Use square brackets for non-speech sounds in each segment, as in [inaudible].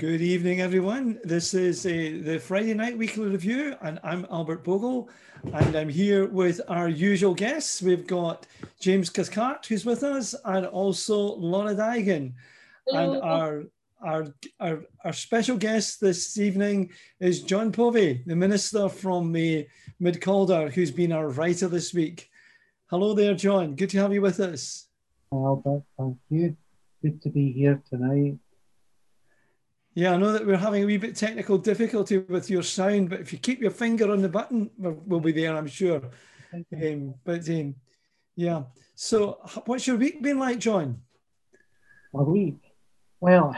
And good evening, everyone. This is uh, the Friday Night Weekly Review, and I'm Albert Bogle, and I'm here with our usual guests. We've got James Cathcart, who's with us, and also Laura Digan. Hello. And our, our, our, our special guest this evening is John Povey, the Minister from uh, Mid Calder, who's been our writer this week. Hello there, John. Good to have you with us. Albert, thank you. Good to be here tonight. Yeah, I know that we're having a wee bit technical difficulty with your sound, but if you keep your finger on the button, we'll, be there, I'm sure. Um, but um, yeah, so what's your week been like, John? A week. Well,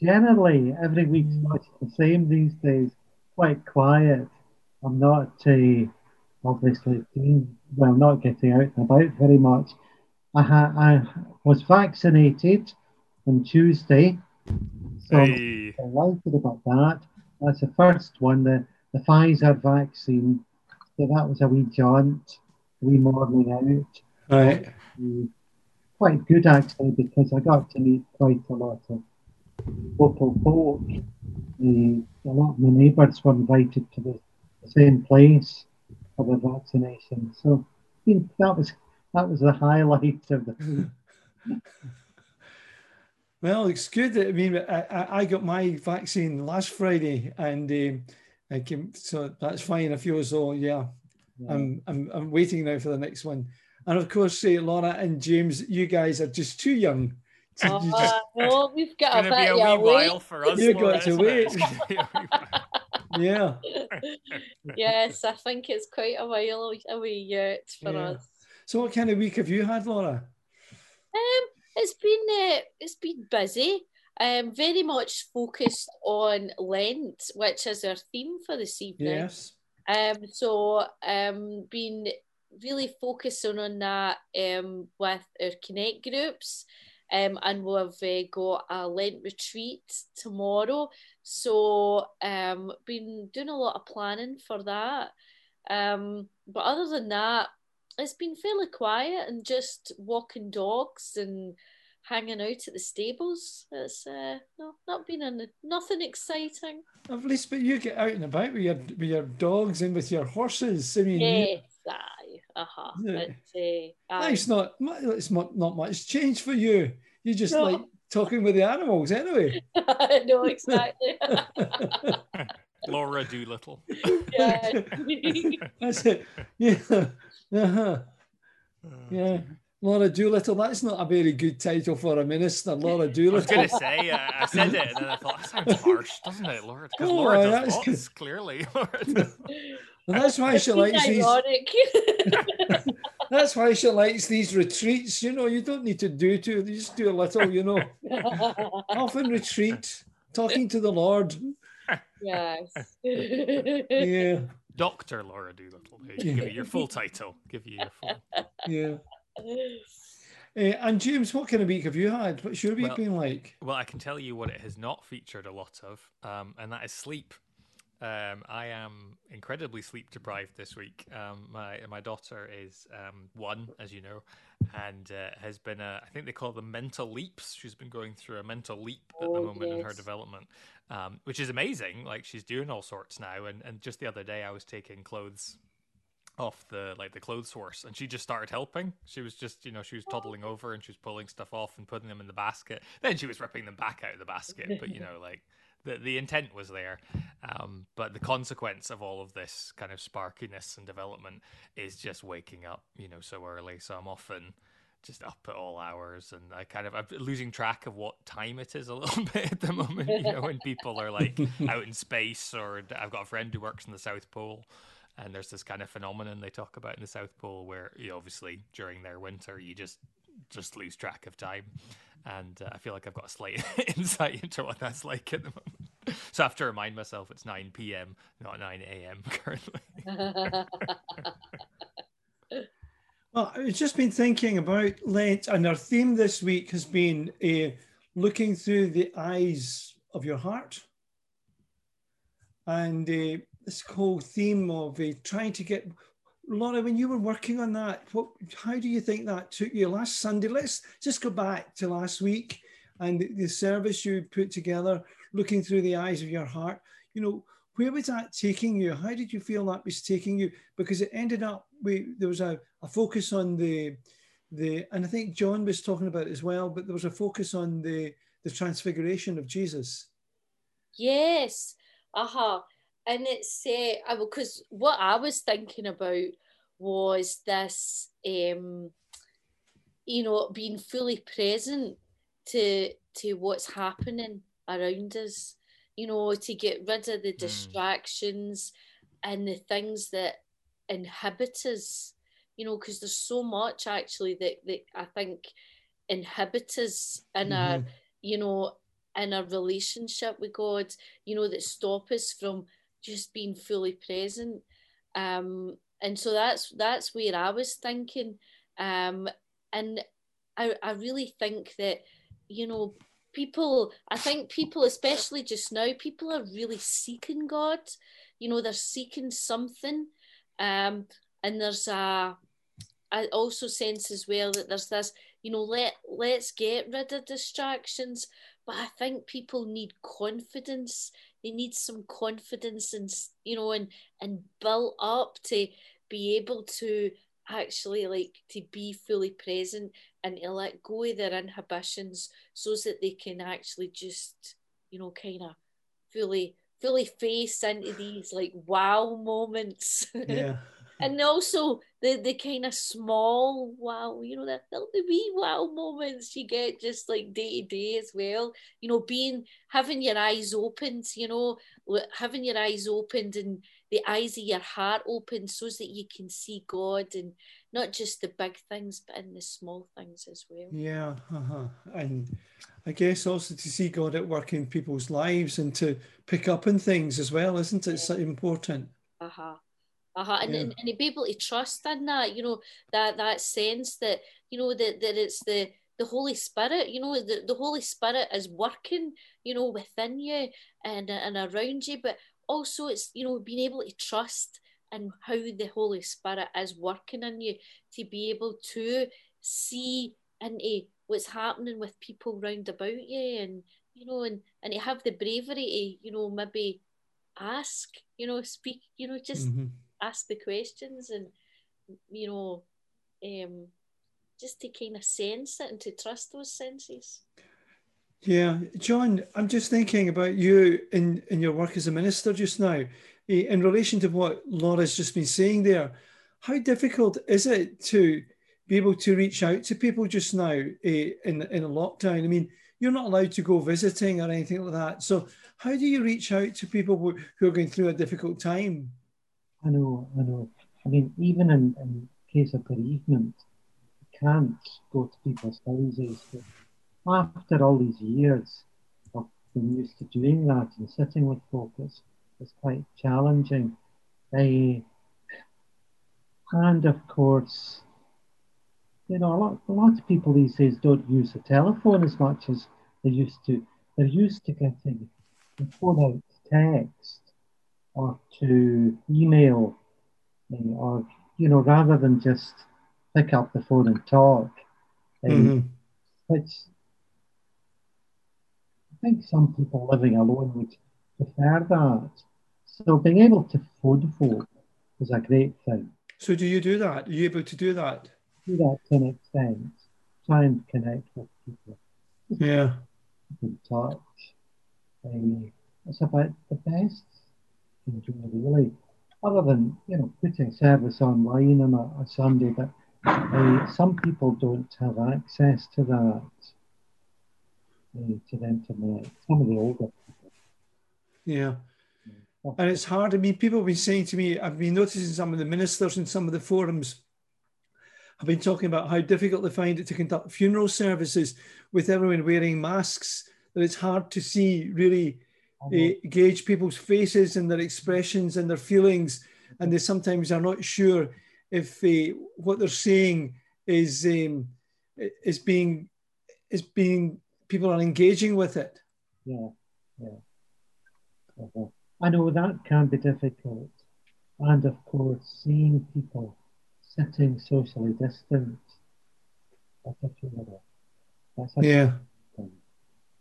generally, every week's much the same these days. Quite quiet. I'm not uh, obviously doing, well, not getting out and about very much. I, ha- I was vaccinated on Tuesday, so Hey. I'm delighted about that. That's the first one, the, the Pfizer vaccine. So that was a wee jaunt, a wee morning out. Right. Quite good actually because I got to meet quite a lot of local folk. Uh, a lot of my neighbours were invited to the, the same place for the vaccination, so I think that was that was the highlight of the. [laughs] Well, it's good. I mean, I, I I got my vaccine last Friday, and um, I came, so that's fine. if yours. So yeah, Yeah. I'm, I'm I'm waiting now for the next one. And of course, say Laura and James, you guys are just too young. to- you Oh, just- [laughs] no, we've got Gonna a be bit a of wee a wait. while for us. You Laura, got to wait. It's gonna be a wee while. [laughs] yeah. Yes, I think it's quite a while away yet for Yeah. us. So, what kind of week have you had, Laura? Um, it's been uh, it's been busy. Um, very much focused on Lent, which is our theme for this evening. Yes. Um, so um, been really focusing on that um with our connect groups. Um, and we've uh, got a Lent retreat tomorrow. So um, been doing a lot of planning for that. Um, but other than that, it's been fairly quiet and just walking dogs and hanging out at the stables. It's uh, no, not been an, nothing exciting. At least, but you get out and about with your with your dogs and with your horses. I mean, you- Yes, aye, uh-huh. Yeah. It's, uh, aye. life's not it's not, not much change for you. You just No. like talking with the animals anyway. [laughs] no, exactly. [laughs] [laughs] Laura Doolittle. yeah. [laughs] That's it. Yeah. Uh-huh. Uh, Yeah. Laura Doolittle. That's not a very good title for a minister, Laura Doolittle. I was gonna say, uh, I said it, and then I thought that sounds [laughs] harsh, doesn't it, Laura? Because No, Laura that's does good. lots, clearly. Laura does. And [laughs] that's why she It's likes these. That's why she likes these retreats. You know, you don't need to do too. You just do a little. You know, often retreat, talking to the Lord. Yes. [laughs] Yeah, Doctor Laura Doolittle. Yeah. Give you your full title. Give you your full. yeah. Uh, [laughs] and James, what kind of week have you had? What's your week Well- been like? Well, I can tell you what it has not featured a lot of, um, and that is sleep. Um, I am incredibly sleep deprived this week. Um, my my daughter is um, one, as you know, and uh, has been a, I think they call them mental leaps. She's been going through a mental leap at the Oh, moment in her development, um, which is amazing. Like she's doing all sorts now, and, and just the other day I was taking clothes off the like the clothes horse and she just started helping she was just you know she was toddling over and she was pulling stuff off and putting them in the basket then she was ripping them back out of the basket but you know like the, the intent was there um, but the consequence of all of this kind of sparkiness and development is just waking up you know so early. So i'm often just up at all hours and i kind of i'm losing track of what time it is a [laughs] little bit at the moment you know when people are like [laughs] out in space or i've got a friend who works in the south pole and there's this kind of phenomenon they talk about in the South Pole where you know, obviously during their winter you just just lose track of time, and uh, I feel like I've got a slight [laughs] insight into what that's like at the moment. [laughs] So I have to remind myself it's 9 p.m. not 9 a.m. [laughs] currently. Well, I've just been thinking about Lent, and our theme this week has been uh, looking through the eyes of your heart. And uh, this whole theme of uh, trying to get Laura, when you were working on that, what, how do you think that took you last Sunday? Let's just go back to last week and the service you put together, looking through the eyes of your heart, you know, where was that taking you? How did you feel that was taking you? Because it ended up we there was a, a focus on the the and I think John was talking about as well, but there was a focus on the the transfiguration of Jesus. Yes. Uh-huh. And it's uh, because what I was thinking about was this um you know being fully present to to what's happening around us you know to get rid of the hmm. distractions mm. and the things that inhibit us you know because there's so much actually that, that i think inhibit us in mm-hmm. our you know in our relationship with god you know that stop us from just being fully present. Um and so that's that's where i was thinking. Um and i i really think that you know people i think people especially just now people are really seeking god. You know they're seeking something. Um and there's a i also sense as well that there's this you know let let's get rid of distractions. But i think people need confidence they need some confidence and you know and and built up to be able to actually like to be fully present and to let go of their inhibitions so that they can actually just you know kind of fully fully face into these like wow moments. [laughs] Yeah and also the the kind of small wow, you know, that the wee wow moments you get just like day to day as well. You know, being having your eyes opened, you know, having your eyes opened and the eyes of your heart opened so that you can see God and not just the big things, but in the small things as well. Yeah, uh-huh. and I guess also to see God at work in people's lives and to pick up on things as well, isn't it? Yeah. So important. Uh huh. Uh-huh. And, yeah. and, and to be able to trust in that, you know, that that sense that, you know, that, that it's the the Holy Spirit, you know, the, the Holy Spirit is working, you know, within you and and around you, but also it's, you know, being able to trust and how the Holy Spirit is working in you to be able to see into what's happening with people round about you and you know and and to have the bravery to you know maybe ask you know speak you know just mm-hmm ask the questions and you know um, just to kind of sense it and to trust those senses. Yeah, John, I'm just thinking about you in, in your work as a minister just now, in relation to what Laura's just been saying there. How difficult is it to be able to reach out to people just now eh, in, in a lockdown? I mean, you're not allowed to go visiting or anything like that. So, how do you reach out to people who are going through a difficult time? I know, I know. I mean, even in, in case of bereavement, you can't go to people's houses. After all these years of being used to doing that and sitting with folks, it's quite challenging. I, and of course, you know, a lot, a lot of people these days don't use the telephone as much as they used to. They're used to getting the phone out text or to email me or, you know, rather than just pick up the phone and talk. Mm-hmm. Which I think some people living alone would prefer that. So being able to phone folk is a great thing. So do you do that? Are you able to do that? Do that to an extent. Try and connect with people. Yeah. In touch. Um, it's about the best really, other than you know putting service online on a, a Sunday. But uh, some people don't have access to that, uh, to the internet. Some of the older people. Yeah. And it's hard. I mean, people have been saying to me, I've been noticing some of the ministers in some of the forums have been talking about how difficult they find it to conduct funeral services with everyone wearing masks, that it's hard to see really uh, gauge people's faces and their expressions and their feelings, and they sometimes are not sure if uh, what they're saying is um, is being is being people are engaging with it. Yeah, yeah. Uh-huh. I know that can be difficult, and of course, seeing people sitting socially distant at a funeral. That's a yeah.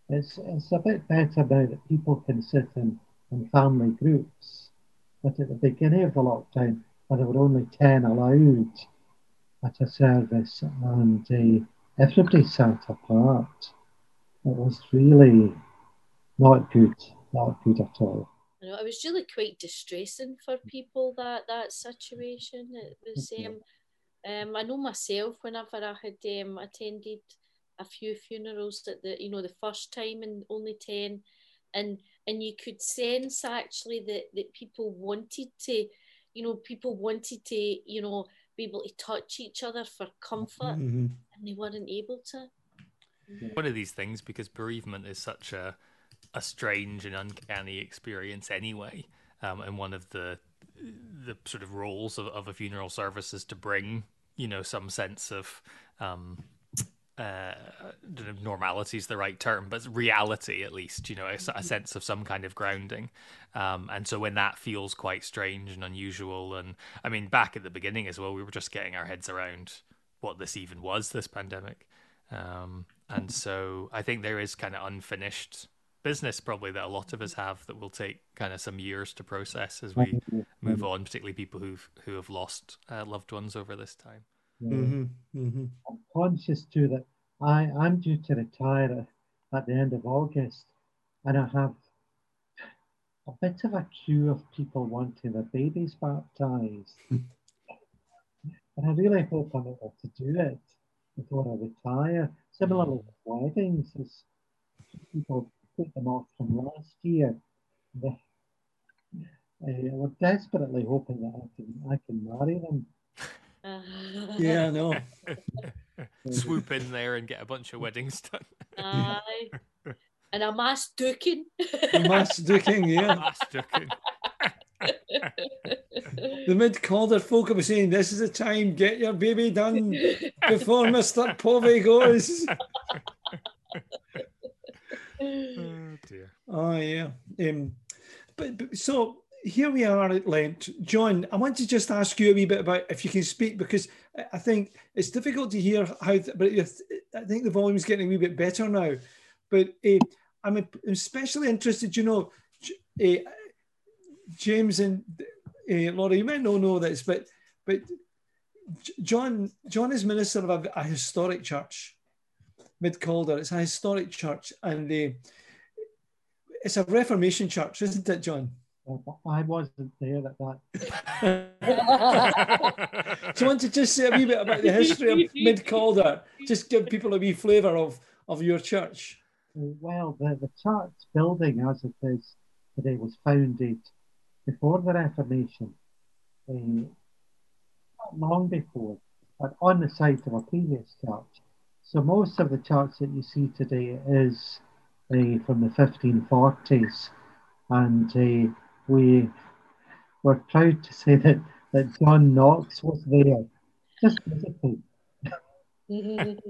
It's it's a bit better now that people can sit in, in family groups. But at the beginning of the lockdown, when there were only 10 allowed at a service and uh, everybody sat apart, it was really not good, not good at all. I know it was really quite distressing for people that that situation. It was um, um I know myself whenever I had um, attended a few funerals that the you know the first time and only ten, and and you could sense actually that that people wanted to, you know, people wanted to you know be able to touch each other for comfort, mm-hmm. and they weren't able to. One of these things because bereavement is such a a strange and uncanny experience anyway, um, and one of the the sort of roles of, of a funeral service is to bring you know some sense of um, uh, normality is the right term, but reality at least, you know, a, a, mm-hmm. sense of some kind of grounding. Um, and so when that feels quite strange and unusual, and I mean, back at the beginning as well, we were just getting our heads around what this even was, this pandemic. Um, and so I think there is kind of unfinished business probably that a lot of us have that will take kind of some years to process as we move on, particularly people who've who have lost uh, loved ones over this time. Mm-hmm. Mm-hmm. I'm conscious too that I, I'm due to retire at the end of August, and I have a bit of a queue of people wanting their babies baptized. [laughs] and I really hope I'm able to do it before I retire. Similarly with weddings, as people put them off from last year. uh, we're desperately hoping that I can I can marry them yeah, I know. [laughs] Swoop in there and get a bunch of weddings done. Aye. [laughs] And a mass duking. a mass duking, yeah. mass duking. [laughs] the mid Calder folk were saying, This is the time, get your baby done before Mr. Povey goes. oh dear. Oh yeah. Um, but, but so here we are at Lent. John, I want to just ask you a wee bit about if you can speak because I think it's difficult to hear how, but I think the volume is getting a wee bit better now. But uh, I'm especially interested, you know, uh, James and uh, Laura, you might not know this, but but John John is minister of a, a historic church, Mid Calder. It's a historic church, and it's a Reformation church, isn't it, John? I wasn't there at that. [laughs] so I want to just say a wee bit about the history of [laughs] Mid Calder. Just give people a wee flavour of, of your church. Well, the, the church building as it is today was founded before the Reformation, uh, not long before, but on the site of a previous church. So most of the church that you see today is uh, from the 1540s and uh, we were proud to say that, that John Knox was there, just physically. uh, [laughs] and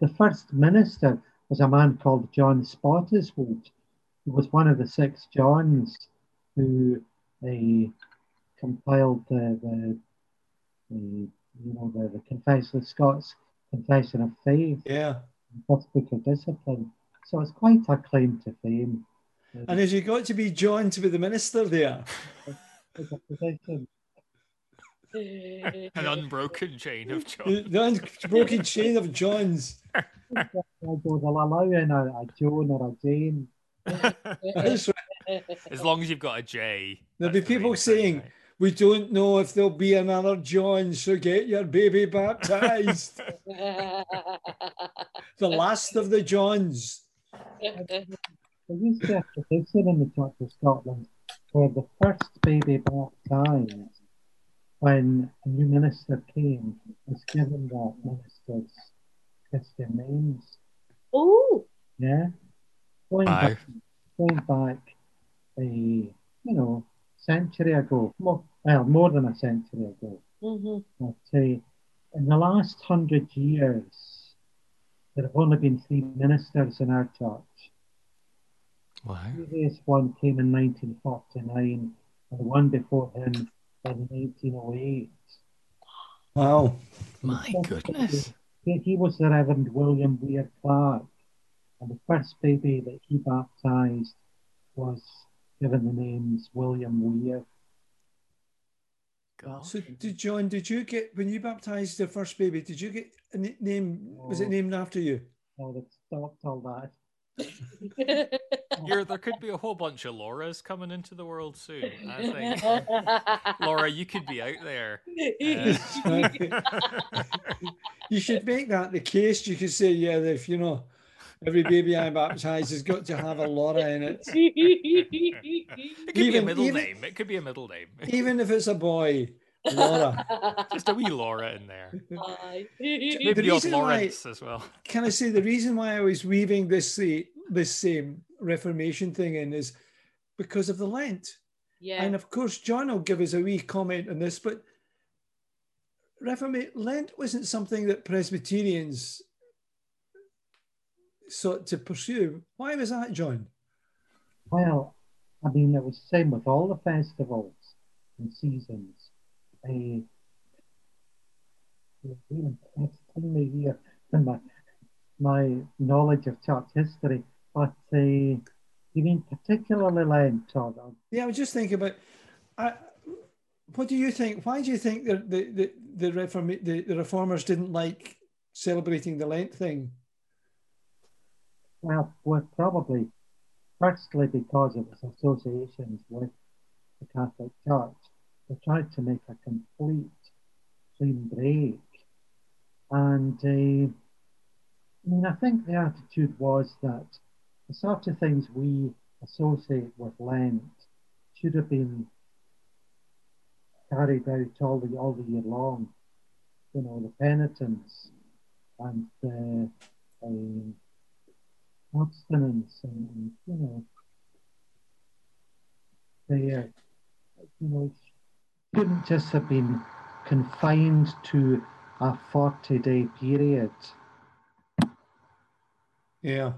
the first minister was a man called John Spottiswoode, who was one of the six Johns who uh, compiled the, the, the, you know the, the Confession of Scots Confession of Faith. Yeah. First book of discipline. So it's quite a claim to fame. And has you got to be John to be the minister there? An unbroken chain of John. The unbroken chain of Johns. I will allow in a, a John or a Jane. As long as you've got a J. There'll be people saying, right? we don't know if there'll be another John, so get your baby baptized. [laughs] the last of the Johns. There used to be in the Church of Scotland where the first baby baptized when a new minister came was given that minister's Christian names. Oh, yeah. Going back, going back a you know century ago, more, well more than a century ago. Mm-hmm. But uh, in the last hundred years, there have only been three ministers in our church Wow. The previous one came in 1949, and the one before him in 1908. Wow. My goodness. He, he was the Reverend William Weir Clark. And the first baby that he baptized was given the names William Weir. God. So, did John? Did you get when you baptized the first baby? Did you get a name? Was it named after you? No, they've stopped all that. You're, there could be a whole bunch of Lauras coming into the world soon. I think [laughs] Laura, you could be out there. Uh, [laughs] you should make that the case. You could say, yeah, if you know, every baby I baptize has got to have a Laura in it. it could even, be a middle even, name. It could be a middle name. Even if it's a boy. Laura. [laughs] Just a wee Laura in there. Maybe the old Lawrence why, as well. Can I say the reason why I was weaving this this same Reformation thing in is because of the Lent. Yeah. And of course, John will give us a wee comment on this, but Reformation Lent wasn't something that Presbyterians sought to pursue. Why was that, John? Well, I mean, it was the same with all the festivals and seasons. Uh, that's me here in my, my knowledge of church history, but uh, you mean particularly Lent, Todd? Yeah, I was just thinking about. I, what do you think? Why do you think the the the, the, reform, the, the reformers didn't like celebrating the Lent thing? Well, well, probably firstly because of its associations with the Catholic Church. They tried to make a complete clean break. And uh, I mean, I think the attitude was that the sort of things we associate with Lent should have been carried out all the all the year long. You know, the penitence and the um, abstinence and, and, you know the uh, you know couldn't just have been confined to a 40 day period. Yeah.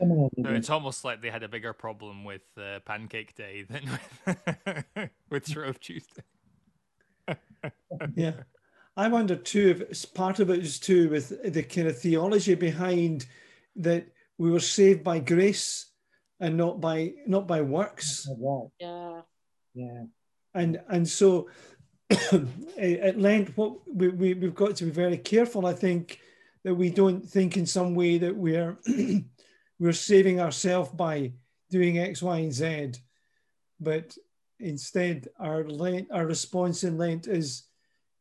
No, it's almost like they had a bigger problem with uh, Pancake Day than [laughs] with, with Shrove Tuesday. yeah. I wonder too if it's part of it is too with the kind of theology behind that we were saved by grace and not by not by works. Yeah. Yeah. And and so [coughs] at Lent, what we, we we've got to be very careful. I think that we don't think in some way that we're [coughs] we're saving ourselves by doing X, Y, and Z, but instead our Lent, our response in Lent is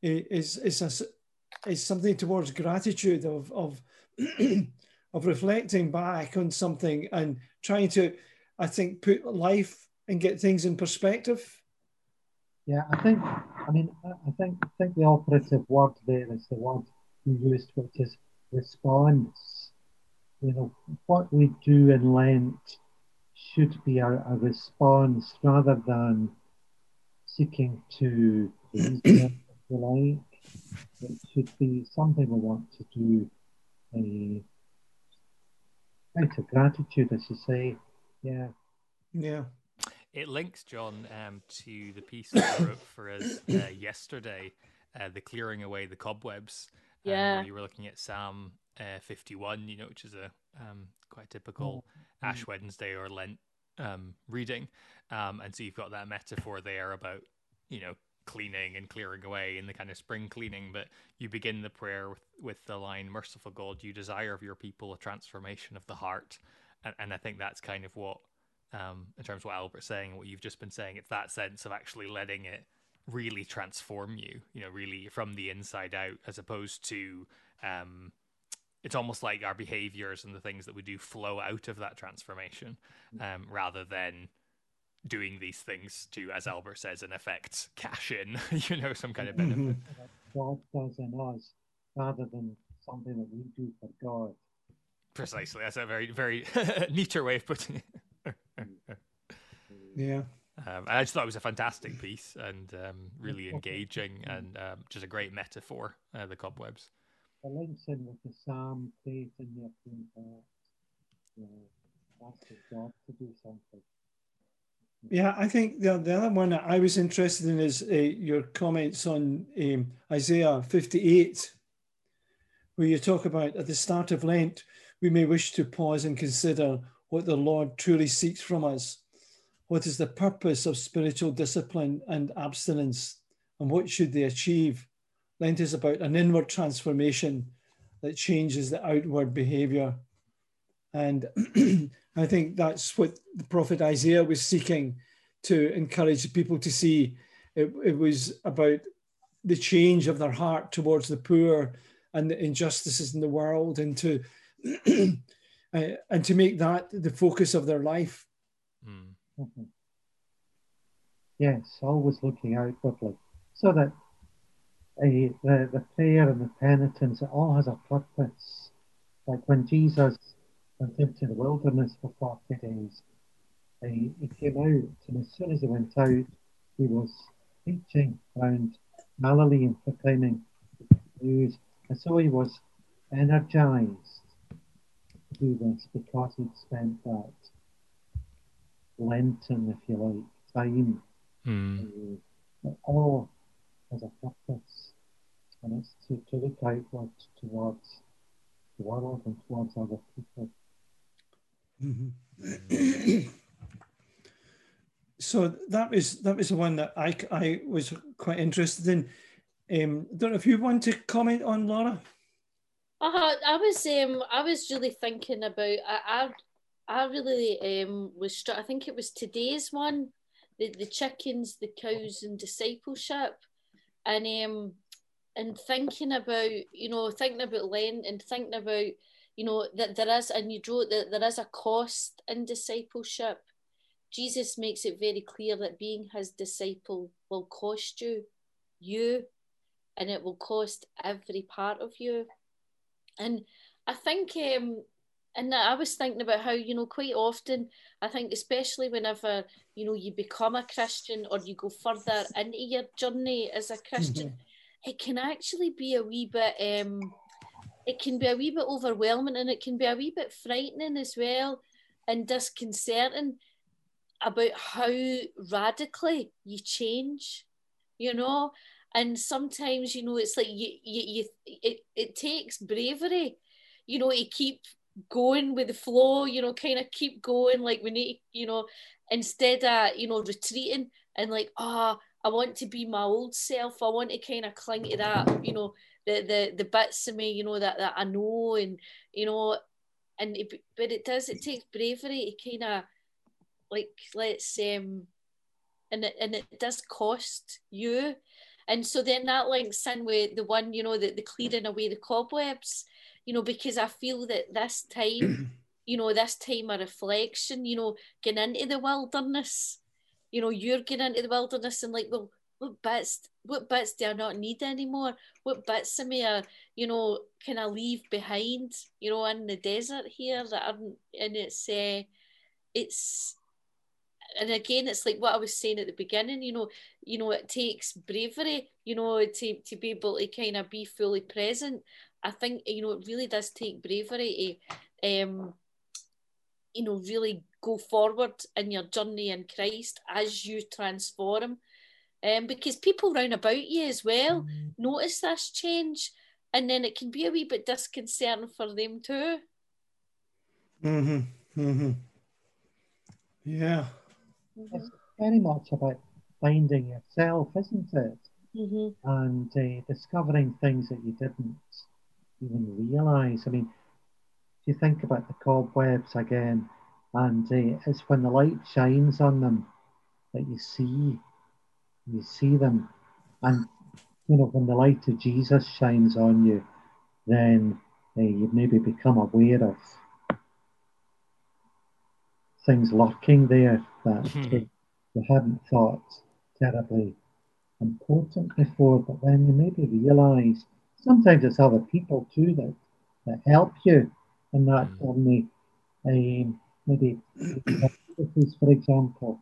is is a, is something towards gratitude of of [coughs] of reflecting back on something and trying to, I think, put life and get things in perspective. Yeah, I think. I mean, I think I think the operative word there is the word you used, which is response. You know, what we do in Lent should be a, a response rather than seeking to if you like. It should be something we want to do uh, out of gratitude, as you say. Yeah. Yeah. It links, John, um, to the piece that you wrote for us uh, yesterday, uh, the clearing away the cobwebs. Um, yeah. you were looking at Psalm uh, 51, you know, which is a um, quite typical oh. Ash Wednesday or Lent um, reading. Um, and so you've got that metaphor there about, you know, cleaning and clearing away in the kind of spring cleaning, but you begin the prayer with, with the line, Merciful God, you desire of your people a transformation of the heart. And, and I think that's kind of what, um, in terms of what Albert's saying, what you've just been saying, it's that sense of actually letting it really transform you, you know, really from the inside out, as opposed to, um, it's almost like our behaviors and the things that we do flow out of that transformation um, rather than doing these things to, as Albert says, in effect, cash in, [laughs] you know, some kind of benefit. Mm-hmm. God does in us rather than something that we do for God. Precisely. That's a very, very [laughs] neater way of putting it. [laughs] yeah. Um, I just thought it was a fantastic piece and um, really engaging and um, just a great metaphor, uh, the cobwebs. The links in with the psalm, faith in your clean heart. Yeah, that's God to do something. Yeah, I think the, the other one that I was interested in is uh, your comments on um, Isaiah 58, where you talk about at the start of Lent, we may wish to pause and consider what the Lord truly seeks from us. What is the purpose of spiritual discipline and abstinence, and what should they achieve? Lent is about an inward transformation that changes the outward behavior. And [clears throat] I think that's what the prophet Isaiah was seeking to encourage people to see. It, it was about the change of their heart towards the poor and the injustices in the world and to [clears throat] uh, and to make that the focus of their life. Mm. Mm-hmm. Yes, always looking outwardly, so that uh, the the prayer and the penitence it all has a purpose. Like when Jesus went into the wilderness for forty days, uh, he came out, and as soon as he went out, he was preaching around Galilee and proclaiming news, and so he was energized to do this because he'd spent that Lenten, if you like, time. Mm. Uh, all has a purpose, and it's to, to look outward towards the world and towards other people. Mm-hmm. so that was that was the one that I, I was quite interested in. Um, don't know if you want to comment on Laura. Uh, I was um I was really thinking about I I, I really um was struck. I think it was today's one, the the chickens, the cows, and discipleship, and um and thinking about you know thinking about Lent and thinking about you know that there is and you wrote that there is a cost in discipleship. Jesus makes it very clear that being his disciple will cost you, you, and it will cost every part of you and I think, um, and I was thinking about how, you know, quite often, I think, especially whenever, you know, you become a Christian or you go further into your journey as a Christian, mm-hmm. it can actually be a wee bit, um, it can be a wee bit overwhelming and it can be a wee bit frightening as well and disconcerting about how radically you change, you know and sometimes you know it's like you you, you it, it takes bravery you know to keep going with the flow you know kind of keep going like we need you know instead of you know retreating and like ah oh, I want to be my old self. I want to kind of cling to that you know the the the bits of me you know that that I know and you know and it, but it does it takes bravery to kind of like let's um and it, and it does cost you and so then that links in with the one, you know, the, the clearing away the cobwebs, you know, because I feel that this time, [clears throat] you know, this time of reflection, you know, getting into the wilderness, you know, you're getting into the wilderness and like, well, what bits what bits do I not need anymore? What bits of me are, you know, can I leave behind, you know, in the desert here that aren't and it's uh, it's and again it's like what I was saying at the beginning you know you know it takes bravery you know to, to be able to kind of be fully present. I think you know it really does take bravery to um you know really go forward in your journey in Christ as you transform. Um because people round about you as well mm-hmm. notice this change and then it can be a wee bit disconcerting for them too. Mm-hmm. Mm-hmm. Yeah Mm-hmm. It's very much about finding yourself, isn't it? Mm-hmm. And uh, discovering things that you didn't even realize. I mean, if you think about the cobwebs again, and uh, it's when the light shines on them that you see, you see them, and you know when the light of Jesus shines on you, then uh, you maybe become aware of things lurking there that hmm. you hadn't thought terribly important before, but then you maybe realise sometimes it's other people too that, that help you in that mm. journey. Um, maybe for example,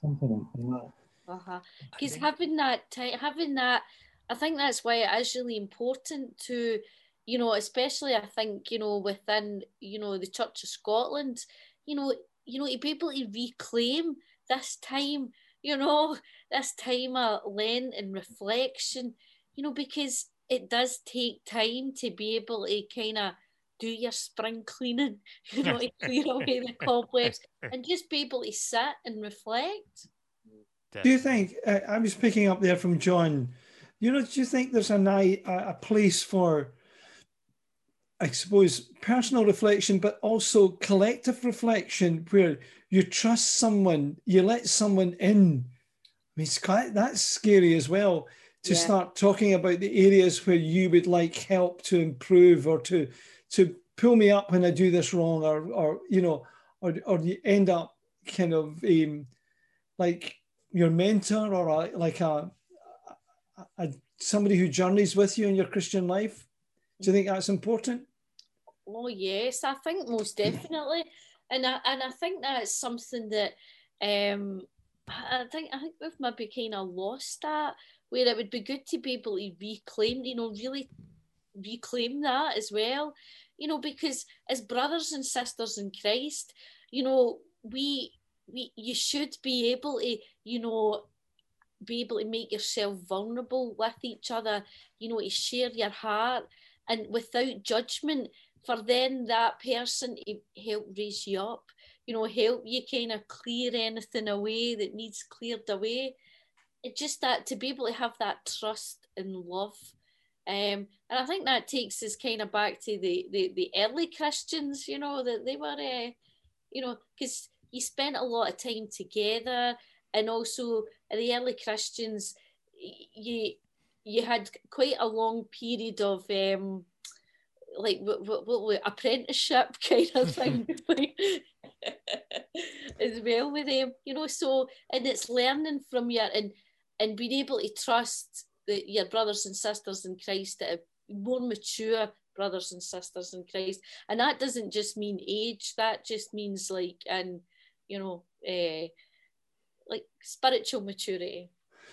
something like that. Uh-huh. Because having that time, having that, I think that's why it is really important to you know, especially I think, you know, within, you know, the Church of Scotland, you know, you know, to be able to reclaim this time, you know, [laughs] this time of Lent and reflection, you know, because it does take time to be able to kind of do your spring [laughs] cleaning, you know, to [laughs] clear away the cobwebs and just be able to sit and reflect. Do you think, uh, I was picking up there from John, you know, do you think there's a night, a, a place for, I suppose, personal reflection, but also collective reflection where you trust someone, you let someone in. I mean, it's quite, that's scary as well to yeah. start talking about the areas where you would like help to improve or to to pull me up when I do this wrong, or or you know, or or you end up kind of um, like your mentor or a, like a, a, a somebody who journeys with you in your Christian life. Do you think that's important? Oh yes, I think most [coughs] definitely, and I and I think that's something that um, I think I think we've maybe kind of lost that where it would be good to be able to reclaim, you know, really reclaim that as well. You know because as brothers and sisters in christ you know we we you should be able to you know be able to make yourself vulnerable with each other you know to share your heart. And without judgment for then that person to help raise you up you know help you kind of clear anything away that needs cleared away It's just that to be able to have that trust and love um, and I think that takes us kind of back to the, the, the early Christians, you know, that they were, uh, you know, because you spent a lot of time together. And also, the early Christians, you you had quite a long period of um, like what, what, what, apprenticeship [laughs] kind of [laughs] thing as well with them, you know. So and it's learning from you and and being able to trust the, your brothers and sisters in Christ that are more mature brothers and sisters in Christ. And that doesn't just mean age, that just means like, and, you know, uh, like spiritual maturity.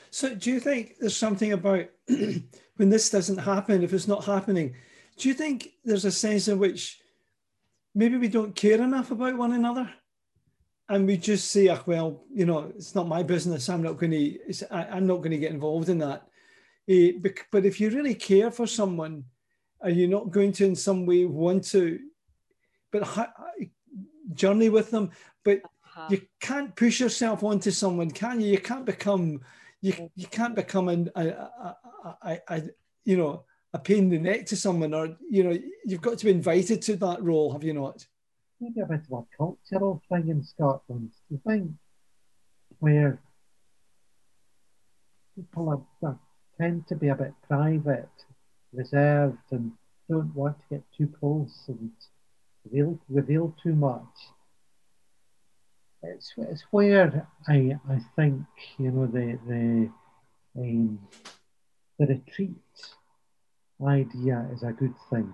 So, do you think there's something about [clears throat] when this doesn't happen, if it's not happening, do you think there's a sense in which maybe we don't care enough about one another? And we just say, oh, well, you know, it's not my business. I'm not going to, I'm not going to get involved in that. Uh, but if you really care for someone, are you not going to in some way want to, but journey with them? But uh-huh. you can't push yourself onto someone, can you? You can't become, you mm. you can't become an, a, a, a, a, you know, a pain in the neck to someone, or you know, you've got to be invited to that role, have you not? Maybe a bit of a cultural thing in Scotland. You think where people are tend to be a bit private, reserved, and don't want to get too close and reveal, reveal too much. It's, it's where I, I think, you know, the, the, um, the retreat idea is a good thing.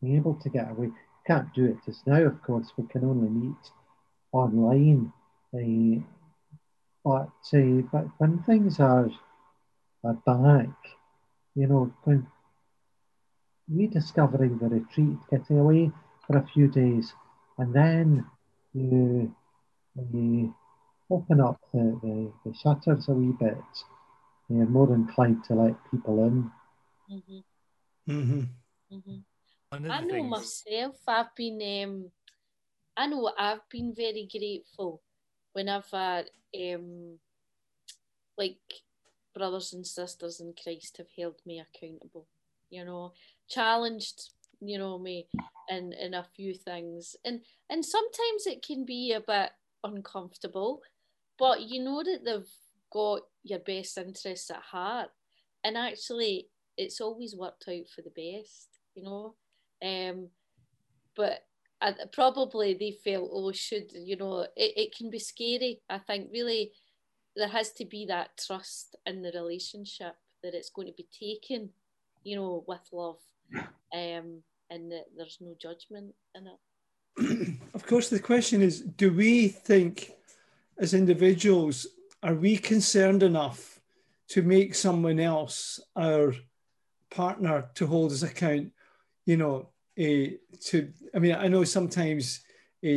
Being able to get away. Can't do it just now, of course, we can only meet online. Uh, but, uh, but when things are are back, you know, when rediscovering the retreat, getting away for a few days, and then you, you open up the, the, the shutters a wee bit, you're more inclined to let people in. Mm-hmm. Mm-hmm. Mm-hmm. I know things... myself, I've been, um, I know I've been very grateful when I've had, um, like, brothers and sisters in Christ have held me accountable, you know, challenged, you know, me in, in a few things. And and sometimes it can be a bit uncomfortable, but you know that they've got your best interests at heart. And actually it's always worked out for the best, you know. Um but I, probably they felt, oh, should you know, it, it can be scary. I think really there has to be that trust in the relationship that it's going to be taken, you know, with love, um, and that there's no judgment in it. [clears throat] of course, the question is: Do we think, as individuals, are we concerned enough to make someone else our partner to hold his account? You know, uh, to I mean, I know sometimes, uh,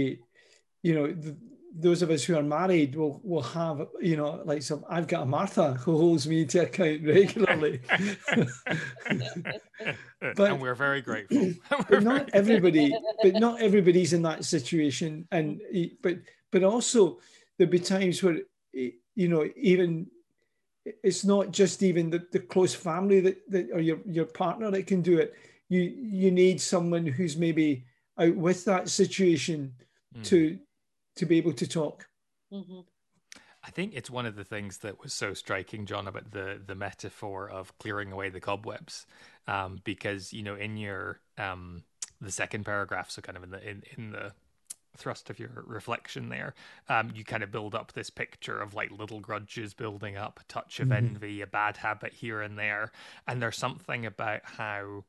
you know, the, those of us who are married will will have you know like some I've got a Martha who holds me to account [laughs] regularly. [laughs] but and we're very grateful. [clears throat] [laughs] but not everybody, but not everybody's in that situation. And but but also there'll be times where you know even it's not just even the, the close family that, that or your your partner that can do it. You you need someone who's maybe out with that situation mm. to to be able to talk. Mm-hmm. I think it's one of the things that was so striking, John, about the the metaphor of clearing away the cobwebs, um, because you know in your um, the second paragraph, so kind of in the in, in the thrust of your reflection there, um, you kind of build up this picture of like little grudges building up, a touch of mm-hmm. envy, a bad habit here and there, and there's something about how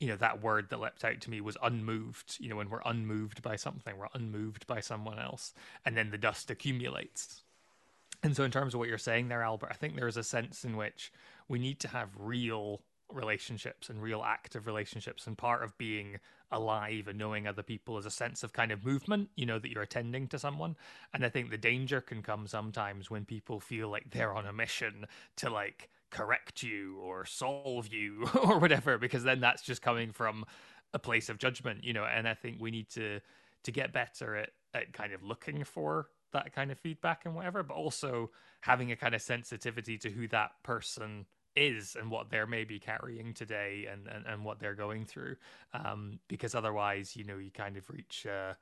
you know that word that leapt out to me was unmoved you know when we're unmoved by something we're unmoved by someone else and then the dust accumulates and so in terms of what you're saying there albert i think there's a sense in which we need to have real relationships and real active relationships and part of being alive and knowing other people is a sense of kind of movement you know that you're attending to someone. And i think the danger can come sometimes when people feel like they're on a mission to like correct you or solve you [laughs] or whatever because then that's just coming from a place of judgment you know. And i think we need to to get better at at kind of looking for that kind of feedback and whatever but also having a kind of sensitivity to who that person is and what they're maybe carrying today and and, and what they're going through um because otherwise you know you kind of reach uh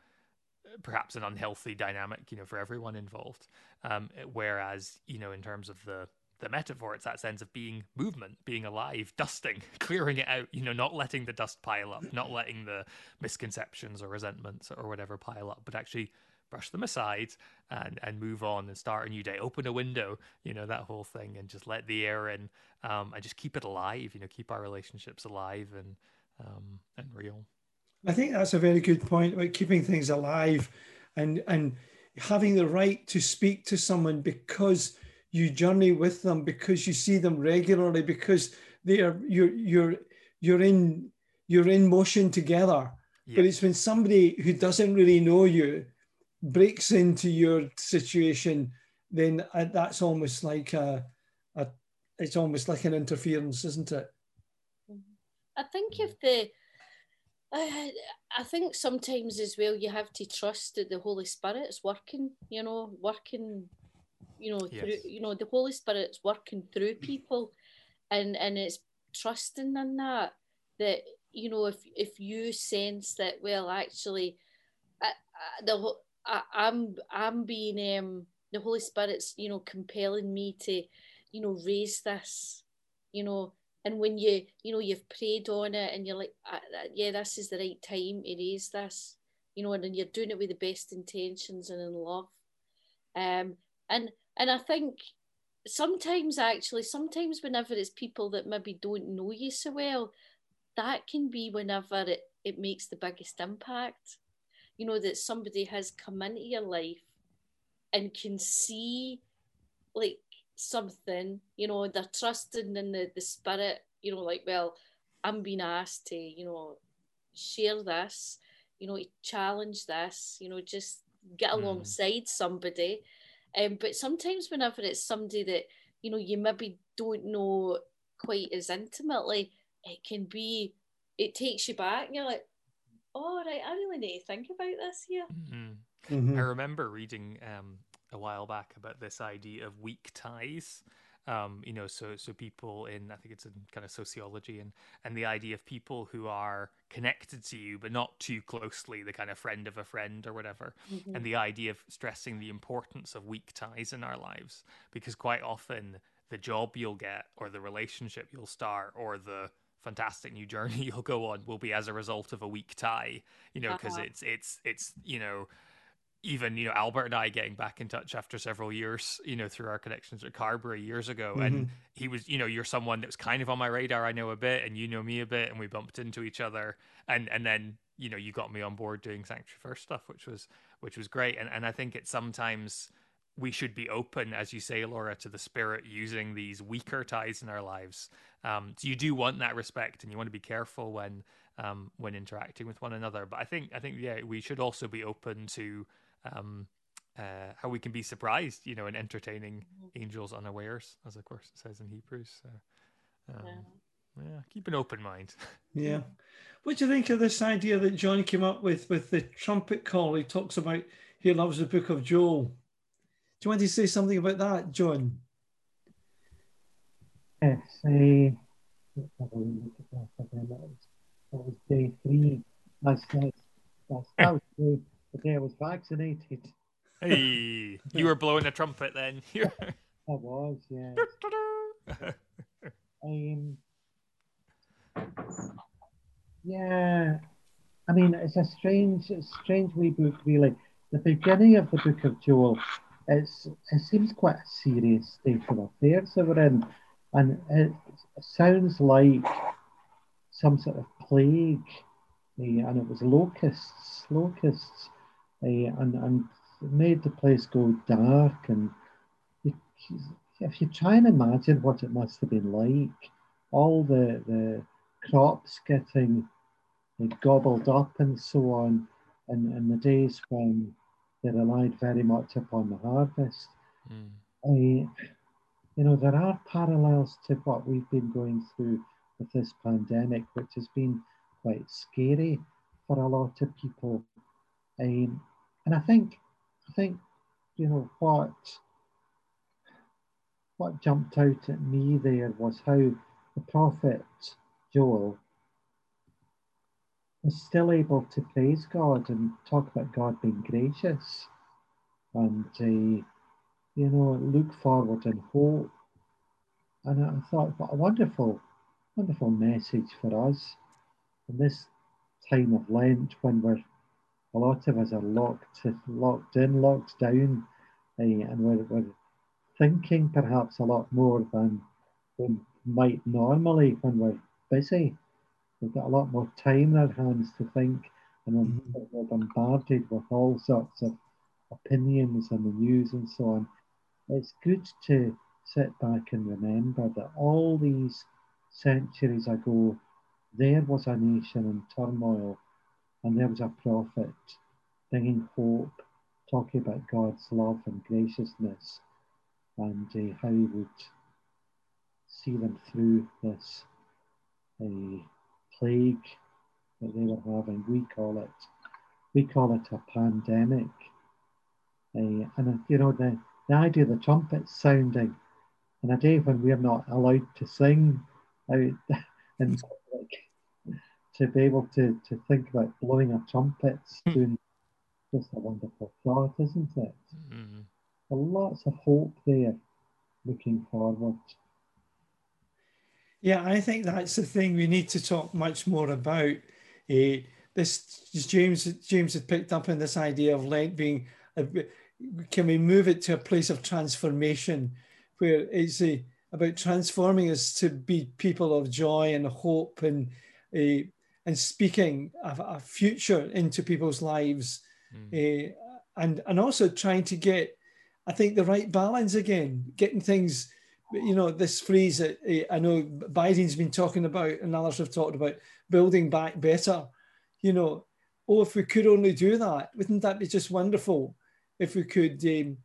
perhaps an unhealthy dynamic you know for everyone involved. Um whereas you know in terms of the the metaphor it's that sense of being movement being alive [laughs] dusting clearing it out you know not letting the dust pile up not letting the misconceptions or resentments or whatever pile up but actually brush them aside and and move on and start a new day. Open a window you know that whole thing and just let the air in. Um, and just keep it alive you know keep our relationships alive and um, and real. I think that's a very good point about keeping things alive and and having the right to speak to someone because you journey with them because you see them regularly because they are you're you're you're in you're in motion together. Yeah. but it's when somebody who doesn't really know you breaks into your situation then uh, that's almost like a, a it's almost like an interference isn't it i think if the I, I think sometimes as well you have to trust that the Holy Spirit is working, you know, working you know yes. through you know the holy spirit's working through people and and it's trusting in that that you know if if you sense that well actually I, I, the I, I'm I'm being um the Holy Spirit's you know compelling me to you know raise this you know and when you you know you've prayed on it and you're like yeah this is the right time to raise this you know and, and you're doing it with the best intentions and in love um and and I think sometimes actually, sometimes whenever it's people that maybe don't know you so well, that can be whenever it, it makes the biggest impact. You know, that somebody has come into your life and can see like something, you know, they're trusting in the, the spirit, you know, like, well, I'm being asked to, you know, share this, you know, challenge this, you know, just get mm. alongside somebody um, but sometimes whenever it's somebody that you know you maybe don't know quite as intimately, it can be it takes you back. And you're like, oh right, I really need to think about this here. Mm-hmm. Mm-hmm. I remember reading um, a while back about this idea of weak ties um, you know, so so people in I think it's in kind of sociology and and the idea of people who are connected to you but not too closely, the kind of friend of a friend or whatever, mm-hmm. and the idea of stressing the importance of weak ties in our lives because quite often the job you'll get or the relationship you'll start or the fantastic new journey [laughs] you'll go on will be as a result of a weak tie you know because uh-huh. it's it's it's you know even you know Albert and I getting back in touch after several years, you know, through our connections at Carberry years ago, mm-hmm. and he was, you know, you're someone that was kind of on my radar. I know a bit, and you know me a bit, and we bumped into each other, and and then you know you got me on board doing Sanctuary First stuff, which was which was great, and and I think it's sometimes we should be open, as you say, Laura, to the spirit using these weaker ties in our lives. Um, so you do want that respect, and you want to be careful when um, when interacting with one another. But I think I think yeah, we should also be open to um, uh, how we can be surprised, you know, in entertaining mm-hmm. angels unawares, as of course it says in Hebrews. So, um, yeah. yeah, keep an open mind. [laughs] yeah. What do you think of this idea that John came up with with the trumpet call? He talks about he loves the book of Joel. Do you want to say something about that, John? Yes, uh, that was day three. That's, that's, that's, that was the, the day I was vaccinated. Hey, you were [laughs] blowing a trumpet then. [laughs] I was, yeah. [laughs] um, yeah, I mean, it's a strange, strange wee book, really. The beginning of the book of Joel, it's it seems quite a serious state of affairs that we're in, and it, it sounds like some sort of plague, uh, and it was locusts, locusts, uh, and and made the place go dark. And if you try and imagine what it must have been like, all the the crops getting gobbled up and so on, and in the days when they relied very much upon the harvest. Mm. I, you know, there are parallels to what we've been going through with this pandemic, which has been quite scary for a lot of people. Um, and I think, I think, you know, what what jumped out at me there was how the prophet Joel still able to praise God and talk about God being gracious and, uh, you know, look forward and hope. And I thought, what a wonderful, wonderful message for us in this time of Lent when we're, a lot of us are locked, locked in, locked down, uh, and we're, we're thinking perhaps a lot more than we might normally when we're busy. We've got a lot more time in our hands to think, and mm-hmm. we're bombarded with all sorts of opinions and the news and so on. It's good to sit back and remember that all these centuries ago, there was a nation in turmoil, and there was a prophet bringing hope, talking about God's love and graciousness, and uh, how he would see them through this. Uh, plague that they were having. We call it we call it a pandemic. Uh, and you know the, the idea of the trumpet sounding in a day when we're not allowed to sing out in public, to be able to, to think about blowing a trumpet hmm. soon, just a wonderful thought, isn't it? Mm-hmm. Lots of hope there looking forward. Yeah, I think that's the thing we need to talk much more about. Uh, this James James had picked up on this idea of Lent being. A, can we move it to a place of transformation, where it's a, about transforming us to be people of joy and hope and uh, and speaking a, a, future into people's lives, mm. uh, and and also trying to get, I think, the right balance again, getting things you know, this phrase that eh, I know Biden's been talking about and others have talked about building back better. You know, oh, if we could only do that, wouldn't that be just wonderful? If we could um,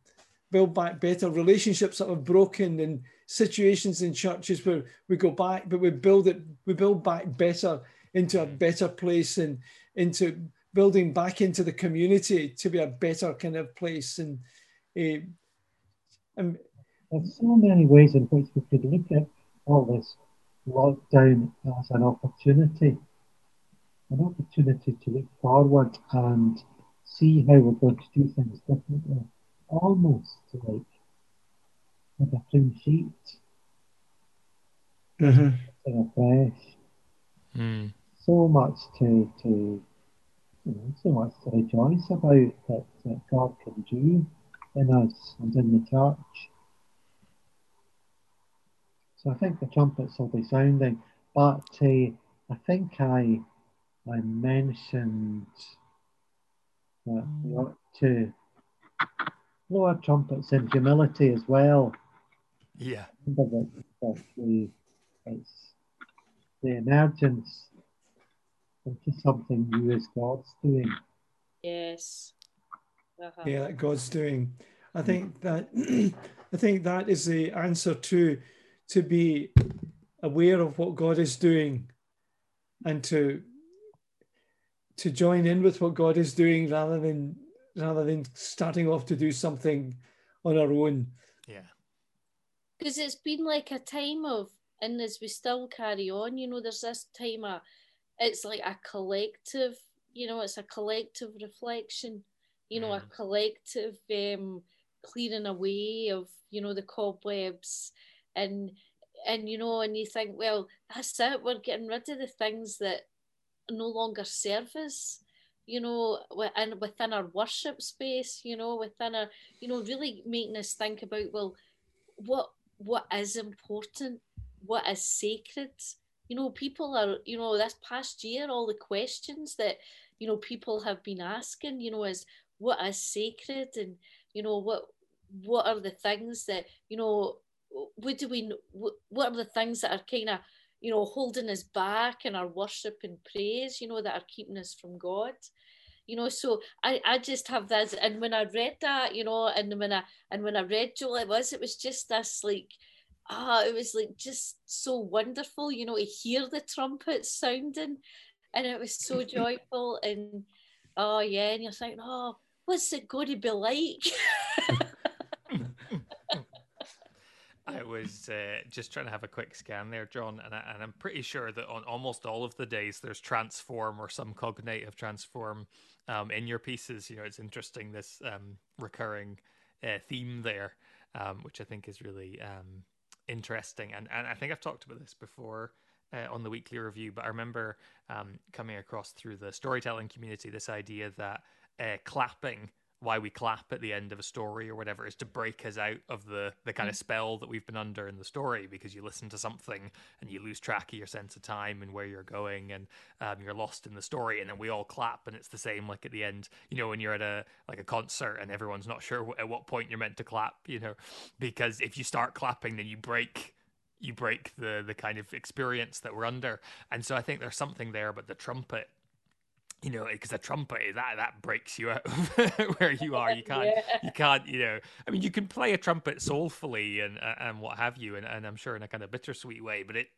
build back better relationships that have broken and situations in churches where we go back, but we build it, we build back better into a better place and into building back into the community to be a better kind of place and. Uh, and there's so many ways in which we could look at all this lockdown as an opportunity, an opportunity to look forward and see how we're going to do things differently, almost like like a clean sheet, mm-hmm. afresh. Mm. So much to to you know, so much to rejoice about that, that God can do in us and in the church. So I think the trumpets will be sounding, but uh, I think I I mentioned that we ought to blow our trumpets in humility as well. Yeah. Remember that, that we, it's the emergence into something new as God's doing. Yes. uh-huh. yeah, that God's doing. I think that [clears throat] I think that is the answer to to be aware of what God is doing and to to join in with what God is doing rather than rather than starting off to do something on our own. Yeah. Because it's been like a time of and as we still carry on, you know, there's this time of it's like a collective, you know, it's a collective reflection, you know, mm. a collective um clearing away of, you know, the cobwebs and and you know, and you think, well, that's it. We're getting rid of the things that no longer serve us. You know, and within our worship space, you know, within our, you know, really making us think about, well, what what is important, what is sacred. You know, people are, you know, this past year, all the questions that, you know, people have been asking, you know, is what is sacred and, you know, what what are the things that, you know, what do we what are the things that are kind of you know holding us back in our worship and praise you know that are keeping us from god? You know so i i just have this and when i read that you know and when i and when i read joel it was it was just this like ah it was like just so wonderful you know to hear the trumpets sounding and it was so [laughs] joyful and oh yeah and you're thinking oh what's it going to be like [laughs] I was uh, just trying to have a quick scan there, John, and, I, and I'm pretty sure that on almost all of the days there's transform or some cognitive transform um, in your pieces. You know, it's interesting this um, recurring uh, theme there, um, which I think is really um, interesting. And and I think I've talked about this before. Uh, on the weekly review, but I remember um, coming across through the storytelling community this idea that uh, clapping why we clap at the end of a story or whatever is to break us out of the the kind of mm. spell that we've been under in the story because you listen to something and you lose track of your sense of time and where you're going and um, you're lost in the story and then we all clap and it's the same like at the end you know when you're at a like a concert and everyone's not sure at what point you're meant to clap you know because if you start clapping then you break you break the the kind of experience that we're under and so i think there's something there but the trumpet you know, because a trumpet that that breaks you out [laughs] where you are. You can't, yeah. you can't, you know. I mean, you can play a trumpet soulfully and and what have you, and, and I'm sure in a kind of bittersweet way, but it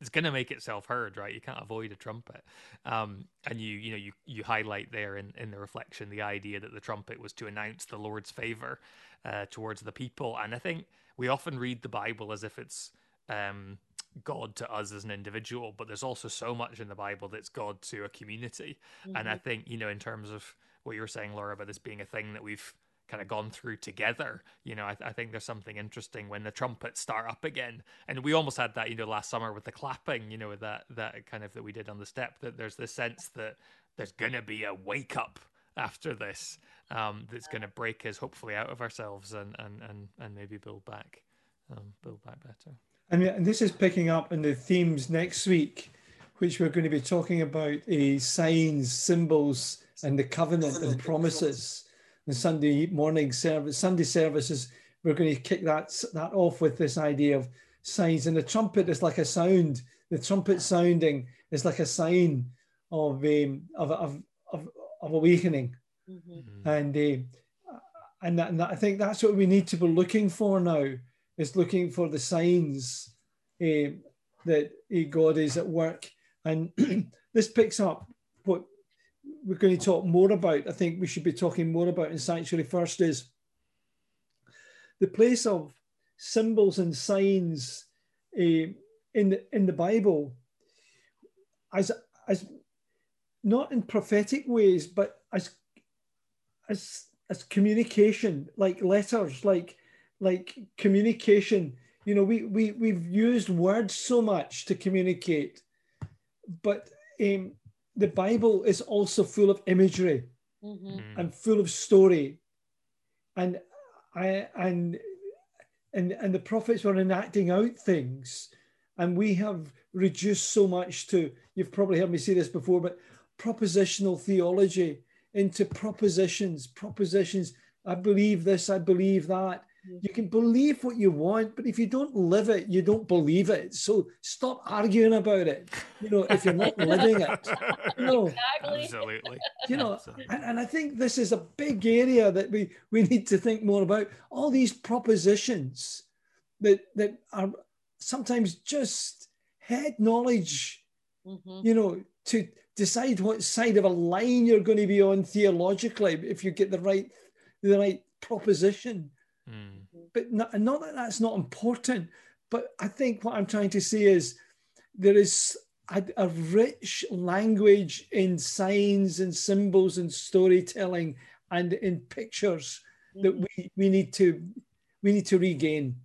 it's going to make itself heard, right? You can't avoid a trumpet. Um, and you, you know, you you highlight there in in the reflection the idea that the trumpet was to announce the Lord's favor uh, towards the people, and I think we often read the Bible as if it's um, God to us as an individual, but there's also so much in the Bible that's God to a community. Mm-hmm. And I mm-hmm. think, you know, in terms of what you were saying, Laura, about this being a thing that we've kind of gone through together, you know, I, I, think there's something interesting when the trumpets start up again. And we almost had that, you know, last summer with the clapping, you know, that, that kind of that we did on the step, that there's this sense that there's going to be a wake up after this um, that's going to break us hopefully out of ourselves and, and, and, and maybe build back, um, build back better. And, this is picking up in the themes next week, which we're going to be talking about uh, signs, symbols, and the covenant and promises. The Sunday morning service, Sunday services, we're going to kick that that off with this idea of signs. And the trumpet is like a sound. The trumpet sounding is like a sign of um, of, of, of, of awakening. Mm-hmm. And uh, and, that, and that, I think that's what we need to be looking for now is looking for the signs uh, that uh, God is at work. And [clears throat] this picks up what we're going to talk more about. I think we should be talking more about in Sanctuary First is the place of symbols and signs uh, in, the, in the Bible as, as not in prophetic ways, but as, as, as communication, like letters, like like communication you know we, we we've used words so much to communicate but um, the bible is also full of imagery mm-hmm. Mm. and full of story and i and and and the prophets were enacting out things and we have reduced so much to you've probably heard me say this before but propositional theology into propositions propositions i believe this i believe that you can believe what you want, but if you don't live it, you don't believe it. So stop arguing about it. You know, if you're not living it. You know, Exactly. Absolutely. you know, Absolutely. and, and I think this is a big area that we we need to think more about. All these propositions that that are sometimes just head knowledge Mhm. you know, to decide what side of a line you're going to be on theologically, if you get the right the right proposition. Mm. But not, not that that's not important. But I think what I'm trying to say is there is a, a rich language in signs and symbols and storytelling and in pictures that Mhm. we, we need to we need to regain.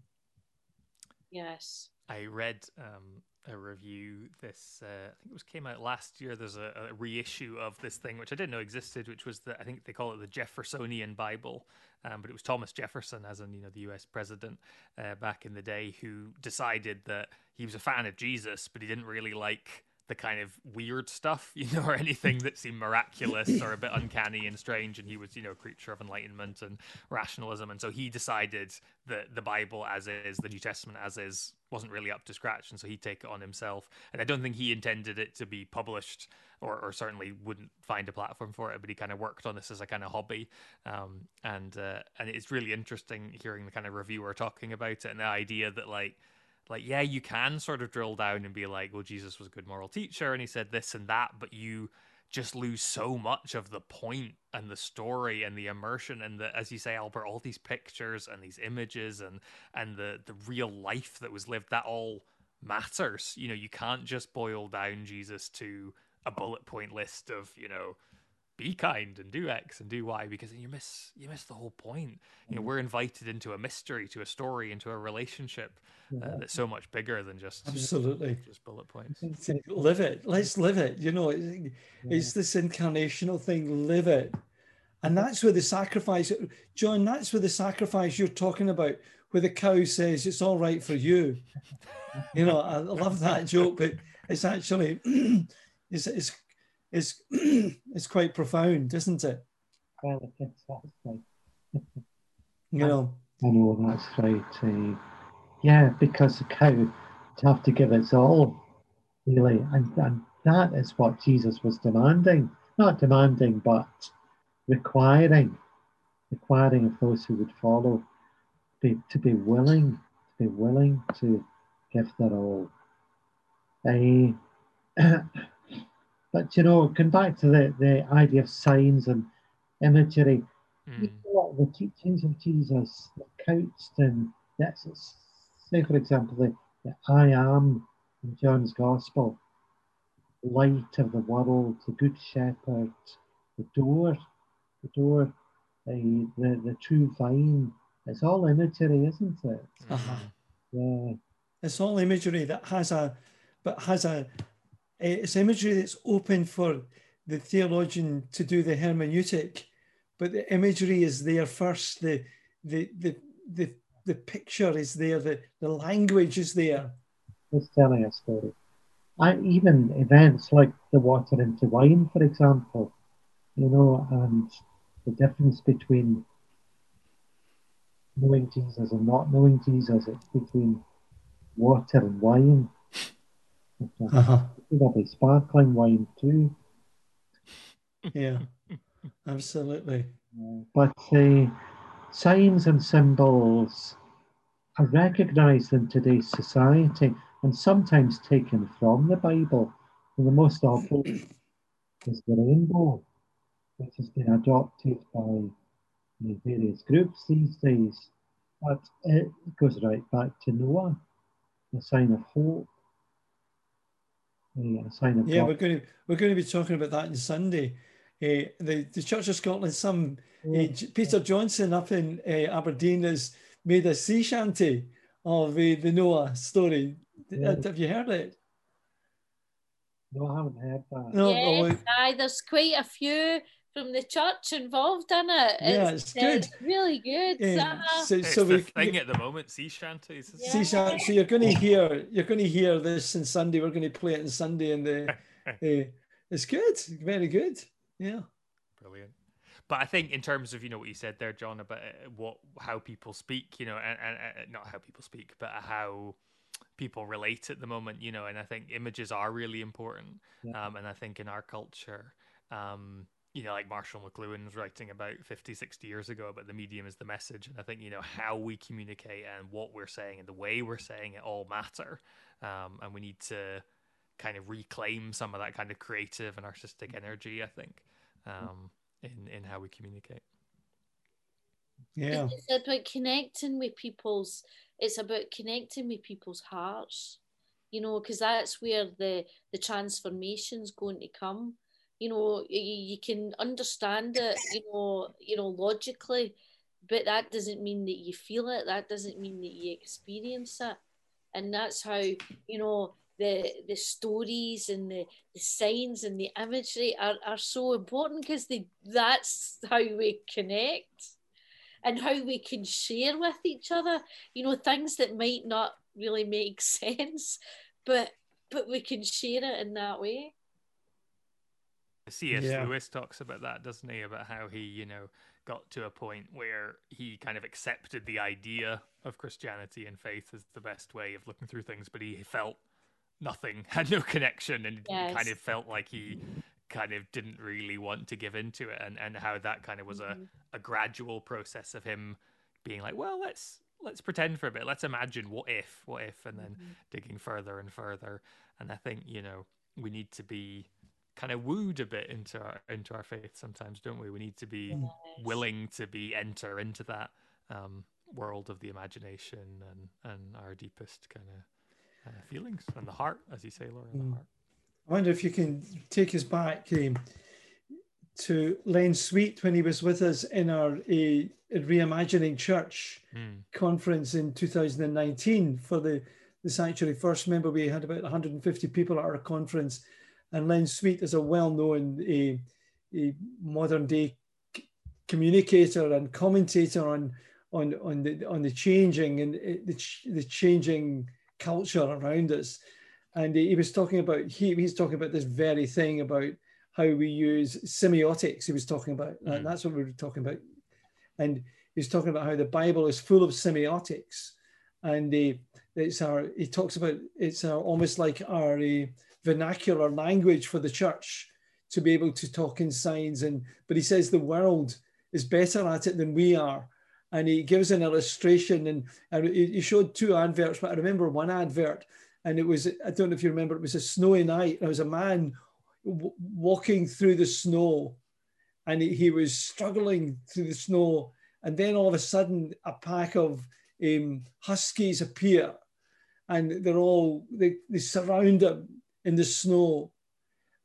Yes. I read um, a review. This uh, I think it was came out last year. There's a, a reissue of this thing which I didn't know existed, which was the I think they call it the Jeffersonian Bible. Um, but it was Thomas Jefferson, as in you know the U.S. president uh, back in the day, who decided that he was a fan of Jesus, but he didn't really like the kind of weird stuff, [laughs] you know, or anything that seemed miraculous or a bit [laughs] uncanny and strange. And he was, you know, a creature of enlightenment and rationalism. And so he decided that the Bible as is, the New Testament as is, wasn't really up to scratch. And so he'd take it on himself. And I don't think he intended it to be published or, or certainly wouldn't find a platform for it, but he kind of worked on this as a kind of hobby. Um, and, uh, and it's really interesting hearing the kind of reviewer talking about it and the idea that like, like yeah you can sort of drill down and be like well jesus was a good moral teacher and he said this and that but you just lose so much of the point and the story and the immersion and the as you say albert all these pictures and these images and and the the real life that was lived that all matters. You know you can't just boil down jesus to a bullet point list of you know be kind and do X and do Y because then you miss you miss the whole point. You know, we're invited into a mystery, to a story, into a relationship uh, that's so much bigger than just Absolutely. just bullet points. Live it. Let's live it. You know, it's, it's this incarnational thing. Live it. And that's where the sacrifice, John, that's where the sacrifice you're talking about, where the cow says it's all right for you. You know, I love that joke, but it's actually [clears throat] it's it's it's, [clears throat] it's quite profound, isn't it? Well, I guess that's right. [laughs] You know. I know that's right. Uh, yeah, because the cow would have to give its all, really, and, and that is what Jesus was demanding. Not demanding, but requiring, requiring of those who would follow, be, to be willing, to be willing to give their all. Uh, [clears throat] but you know, come back to the, the idea of signs and imagery, Mm. a lot of the teachings of Jesus are couched in, that's, say, for example, the, the I am in John's Gospel, light of the world, the good shepherd, the door, the door, the, the, the true vine. It's all imagery, isn't it? Uh-huh. Yeah. It's all imagery that has a, but has a, Uh, it's imagery that's open for the theologian to do the hermeneutic, but the imagery is there first. The the the the, the picture is there. The the language is there. It's telling a story. I, even events like the water into wine, for example, you know, and the difference between knowing Jesus and not knowing Jesus, it's between water and wine. Uh-huh. There'll be sparkling wine too. Yeah, absolutely. Uh, But the signs and symbols are recognized in today's society and sometimes taken from the Bible. And the most obvious is the rainbow, which has been adopted by the various groups these days. But it goes right back to Noah, the sign of hope, a sign of Yeah, God. we're going to we're going to be talking about that on Sunday. Uh, the the Church of Scotland, some uh, Peter Johnson up in uh, Aberdeen has made a sea shanty of uh, the Noah story. Yeah. Have you heard it? No, I haven't heard that. No, yes, well, aye, there's quite a few from the church involved in it. Yeah, it's good. really good. um, uh-huh. so, It's so the we, thing at the moment, sea shanties. Yeah. sea shan- so you're going to hear you're going to hear this on Sunday. We're going to play it on Sunday, and the [laughs] uh, it's good, very good. Yeah. Brilliant. but I think in terms of you know what you said there, John, about uh, what how people speak, you know, and, and, and not how people speak, but how people relate at the moment, you know, and I think images are really important. Yeah. Um, and I think in our culture, um, you know, like Marshall McLuhan was writing about 50, 60 years ago about the medium is the message. And I think, you know, how we communicate and what we're saying and the way we're saying it all matter. Um, and we need to kind of reclaim some of that kind of creative and artistic energy, I think, um, in, in how we communicate. Yeah. It's about connecting with people's, it's about connecting with people's hearts, you know, because that's where the, the transformation's going to come you know you can understand it you know you know logically but that doesn't mean that you feel it that doesn't mean that you experience it. And that's how you know the the stories and the, the signs and the imagery are, are so important because they that's how we connect and how we can share with each other. You know things that might not really make [laughs] sense but but we can share it in that way C.S. Yeah. Lewis talks about that, doesn't he? About how he, you know, got to a point where he kind of accepted the idea of Christianity and faith as the best way of looking through things, but he felt nothing, [laughs] had no connection, and yes. kind of felt like he kind of didn't really want to give into it, and and how that kind of was mm-hmm. a a gradual process of him being like, well, let's let's pretend for a bit, let's imagine what if, what if, and then mm-hmm. digging further and further, and I think you know we need to be kind of wooed a bit into our into our faith sometimes, don't we? We need to be yes. willing to be enter into that um, world of the imagination and and our deepest kind of uh, feelings and the heart, as you say, Laura, mm. the heart. I wonder if you can take us back um, to Len Sweet when he was with us in our uh, Reimagining Church mm. conference in 2019 for the, the Sanctuary First. Remember, we had about 150 people at our conference and Len Sweet is a well-known a, a modern day communicator and commentator on on on the on the changing and the, the changing culture around us. And he was talking about he he's talking about this very thing about how we use semiotics. He was talking about mm. and that's what we were talking about. And he's talking about how the Bible is full of semiotics, and uh, it's our he talks about it's our, almost like our uh, vernacular language for the church to be able to talk in signs. And but he says the world is better at it than we are. And he gives an illustration, and, and he showed two adverts, but I remember one advert, and it was I don't know if you remember, it was a snowy night. There was a man w- walking through the snow, and he, was struggling through the snow, and then all of a sudden, a pack of um, huskies appear, and they're all they, they surround him in the snow.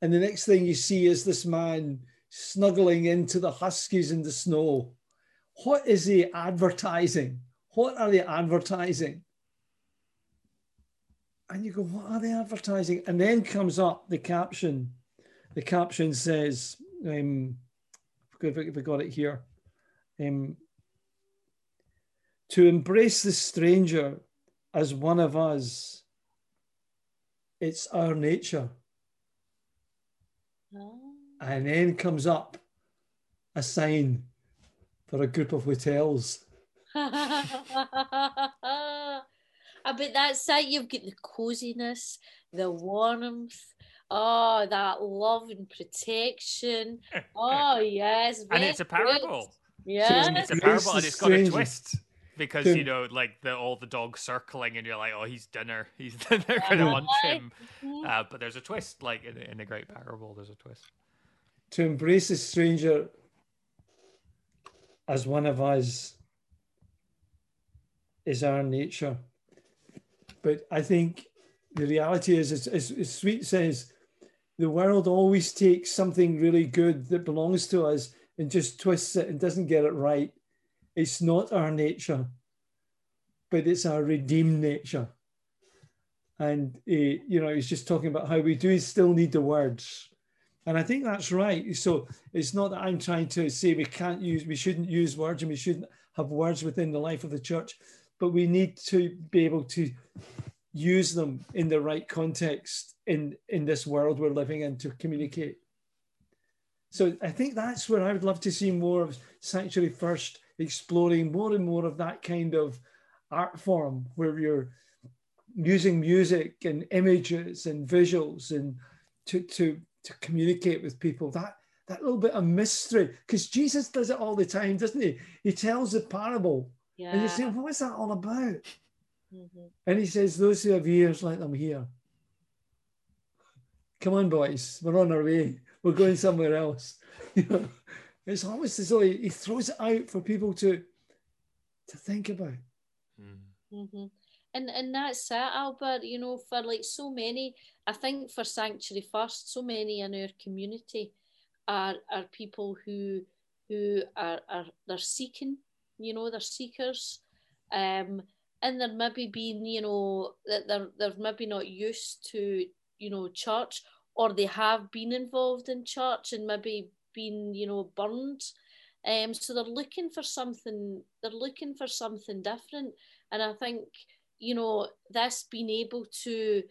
And the next thing you see is this man snuggling into the huskies in the snow. What is he advertising? What are they advertising? And you go, what are they advertising? And then comes up the caption. The caption says, um, if we got it here, um, to embrace the stranger as one of us it's our nature. Oh. And then comes up a sign for a group of hotels. [laughs] I bet that's it. You've got the coziness, the warmth, oh, that love and protection. [laughs] Oh, yes. and it's a parable. Yeah. It's a parable and it's got a twist because you know like the all the dogs circling and you're like oh he's dinner. [laughs] He's they're gonna munch him. Mm-hmm. uh, but there's a twist like in, in a great parable there's a twist. To embrace a stranger as one of us is our nature. But i think the reality is as, as, as sweet says the world always takes something really good that belongs to us and just twists it and doesn't get it right it's not our nature, but it's our redeemed nature. And, uh, you know, he's just talking about how we do still need the words. And I think that's right. So it's not that I'm trying to say we can't use, we shouldn't use words and we shouldn't have words within the life of the church, but we need to be able to use them in the right context in, in this world we're living in to communicate. So I think that's where I would love to see more of Sanctuary First exploring more and more of that kind of art form where you're using music and images and visuals and to to to communicate with people. That that little bit of mystery because jesus does it all the time doesn't he? He tells the parable. Yeah. and you say what's that all about? Mm-hmm. and he says those who have ears let them hear. Come on boys. We're on our way. We're going somewhere else. you [laughs] know it's almost as though he, he throws it out for people to to think about. Mm-hmm. And and that's it albert you know for like so many i think for sanctuary first so many in our community are are people who who are, are they're seeking you know they're seekers um and they're maybe being you know that they're they're maybe not used to you know church or they have been involved in church and maybe been you know burned um so they're looking for something they're looking for something different and i think you know, this being able to,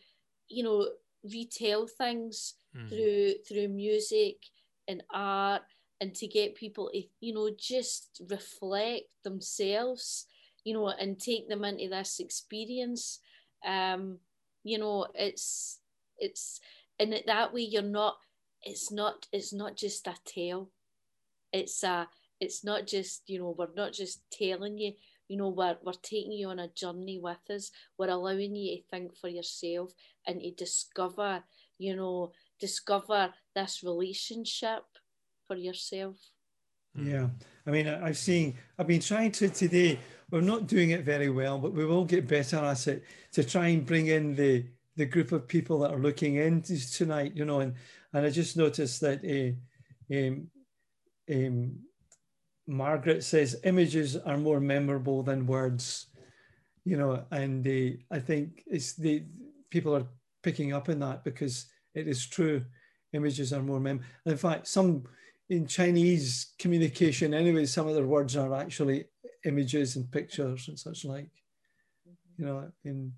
you know, retell things mm. through through music and art and to get people to, you know, just reflect themselves, you know, and take them into this experience. Um, you know, it's it's and that way you're not it's not it's not just a tale. It's a it's not just, you know, we're not just telling you, you know, we're, we're taking you on a journey with us. We're allowing you to think for yourself and to discover, you know, discover this relationship for yourself. Hmm. Yeah, I mean, I've seen, I've been trying to today, we're not doing it very well, but we will get better at it to try and bring in the the group of people that are looking in tonight, you know, and, and I just noticed that uh, um, um, Margaret says images are more memorable than words, you know, and uh, I think it's the people are picking up on that because it is true. Images are more memorable. In fact, some in Chinese communication, anyway, some of their words are actually images and pictures and such like, you know, and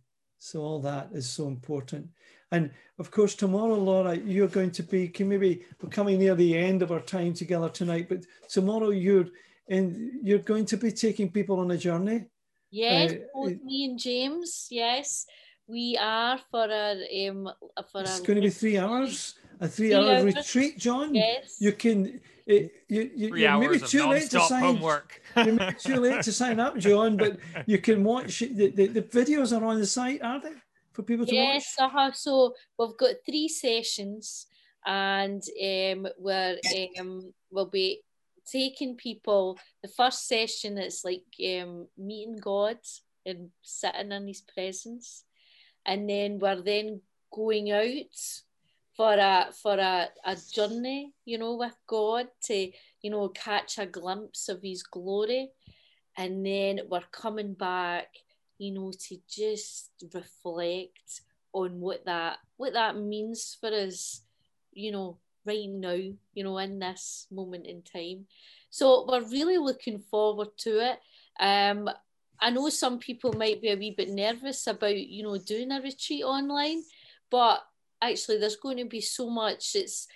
so all that is so important. And of course, tomorrow, Laura, you're going to be, can maybe we're coming near the end of our time together tonight, but tomorrow you're and you're going to be taking people on a journey. Yes, uh, both me and James. Yes, we are for a um for it's a, going to be three hours. A three-hour three retreat, John. Yes. You can. Uh, you, you, Three you're maybe too late to sign. Homework. [laughs] you're maybe too late to sign up, John. But you can watch the, the, the videos are on the site, are they? for people to yes, watch? uh-huh. so we've got three sessions and um, we're, um, we'll be taking people, the first session is like um, meeting God and sitting in his presence. And then we're then going out for a for a, a journey, you know, with God to, you know, catch a glimpse of his glory. And then we're coming back you know, to just reflect on what that what that means for us, you know, right now, you know, in this moment in time. So we're really looking forward to it. Um, I know some people might be a wee bit nervous about, you know, doing a retreat online, but actually there's going to be so much. It's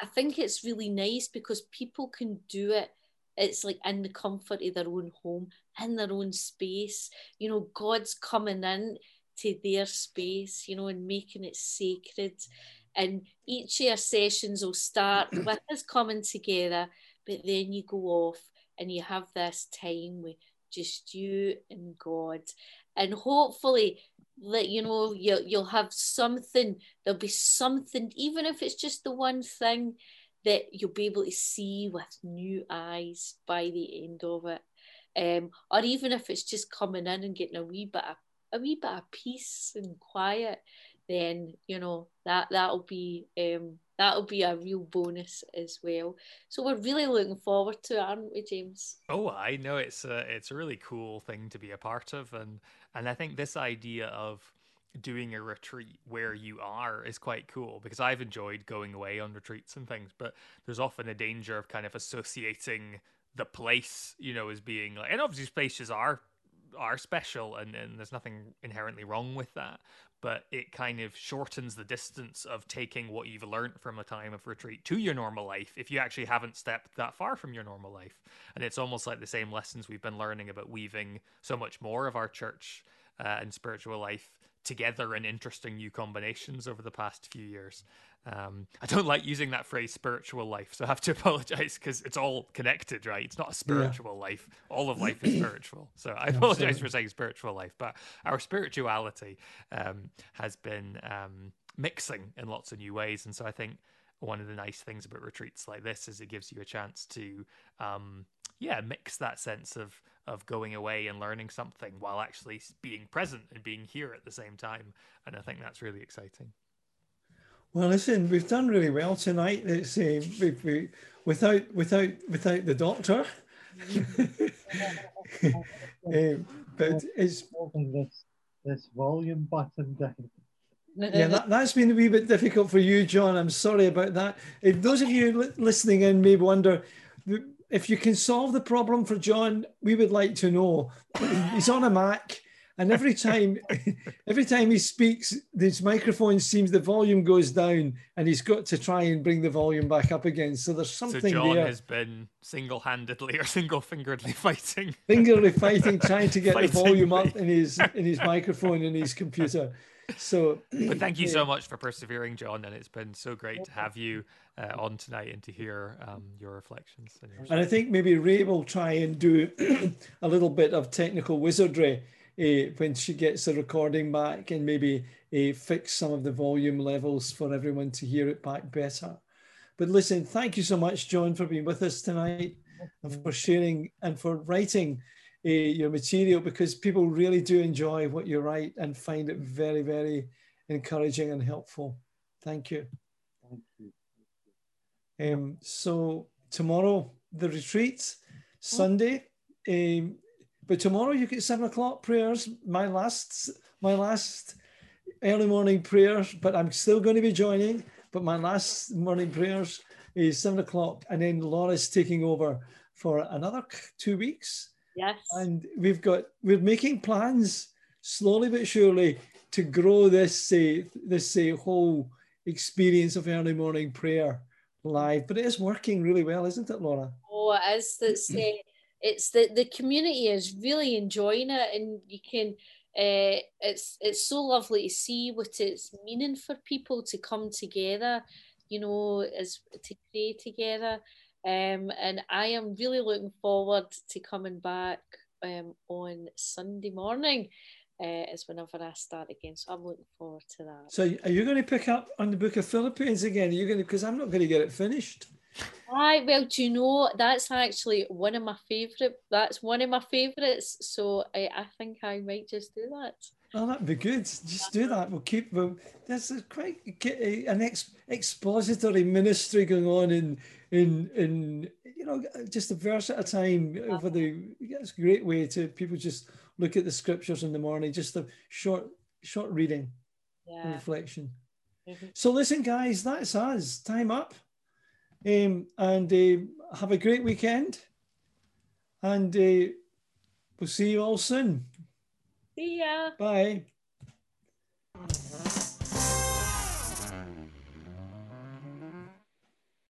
I think it's really nice because people can do it it's like in the comfort of their own home, in their own space. You know, God's coming in to their space, you know, and making it sacred. And each of your sessions will start [clears throat] with us coming together, but then you go off and you have this time with just you and God. And hopefully that you know you'll, you'll have something there'll be something even if it's just the one thing that you'll be able to see with new eyes by the end of it. Um, or even if it's just coming in and getting a wee bit of a wee bit of peace and quiet, then you know that that'll be um, that'll be a real bonus as well. So we're really looking forward to it, aren't we, James? Oh, I know it's a it's a really cool thing to be a part of, and and I think this idea of doing a retreat where you are is quite cool because I've enjoyed going away on retreats and things, but there's often a danger of kind of associating the place, you know, as being like, and obviously places are are special and, and there's nothing inherently wrong with that. But it kind of shortens the distance of taking what you've learned from a time of retreat to your normal life if you actually haven't stepped that far from your normal life. And it's almost like the same lessons we've been learning about weaving so much more of our church uh, and spiritual life together in interesting new combinations over the past few years. Um, I don't like using that phrase spiritual life, so I have to [laughs] apologize because it's all connected, right? It's not a spiritual yeah. life. All of life is [clears throat] spiritual. So I apologize for saying spiritual life, but our spirituality um, has been um, mixing in lots of new ways. And so I think one of the nice things about retreats like this is it gives you a chance to, um, yeah, mix that sense of of going away and learning something while actually being present and being here at the same time. And I think that's really exciting. Well, listen, we've done really well tonight. It's uh, we, we, without without without the doctor. um, [laughs] but it's this this volume button down. yeah, that, that's been a wee bit difficult for you, John. I'm sorry about that. If those of you li- listening in may wonder, if you can solve the problem for John, we would like to know. [clears throat] He's on a Mac and every time [laughs] every time he speaks this microphone seems the volume goes down and he's got to try and bring the volume back up again so there's something so john there. has been single-handedly or [laughs] single-fingeredly fighting fingerly fighting trying to get the [laughs] volume me. up in his in his microphone in his computer so but [clears throat] thank you so much for persevering john and it's been so great to have you uh, on tonight and to hear um, your reflections and, your and i think maybe ray will try and do [clears throat] a little bit of technical wizardry uh, when she gets the recording back and maybe uh, fix some of the volume levels for everyone to hear it back better. But listen, thank you so much, John, for being with us tonight and for sharing and for writing uh, your material because people really do enjoy what you write and find it very, very encouraging and helpful. Thank you. Thank you. Um, so tomorrow, the retreat, Sunday, um, but tomorrow you get seven o'clock prayers. My last, my last early morning prayers, but I'm still going to be joining. But my last morning prayers is seven o'clock, and then Laura's taking over for another two weeks. Yes. And we've got we're making plans slowly but surely to grow this say this say whole experience of early morning prayer live. But it is working really well, isn't it, Laura? Oh, it is. That's uh, [clears throat] it's the the community is really enjoying it, and you can. Uh, it's it's so lovely to see what it's meaning for people to come together, you know, as to pray together. Um, and I am really looking forward to coming back um, on Sunday morning. Uh, is whenever I start again. So I'm looking forward to that. So are you going to pick up on the Book of Philippians again? Are you going to? Because I'm not going to get it finished. Aye, well, do you know that's actually one of my favourite. That's one of my favourites. So I, I think I might just do that. Oh, that'd be good. Just do that. We'll keep. Well, there's a quite an ex, expository ministry going on in in in you know just a verse at a time over the. It's a great way to people just look at the scriptures in the morning. Just a short short reading, yeah. reflection. Mm-hmm. So listen, guys, that's us. Time up. Um, and uh, have a great weekend. And uh, we'll see you all soon. See ya. Bye.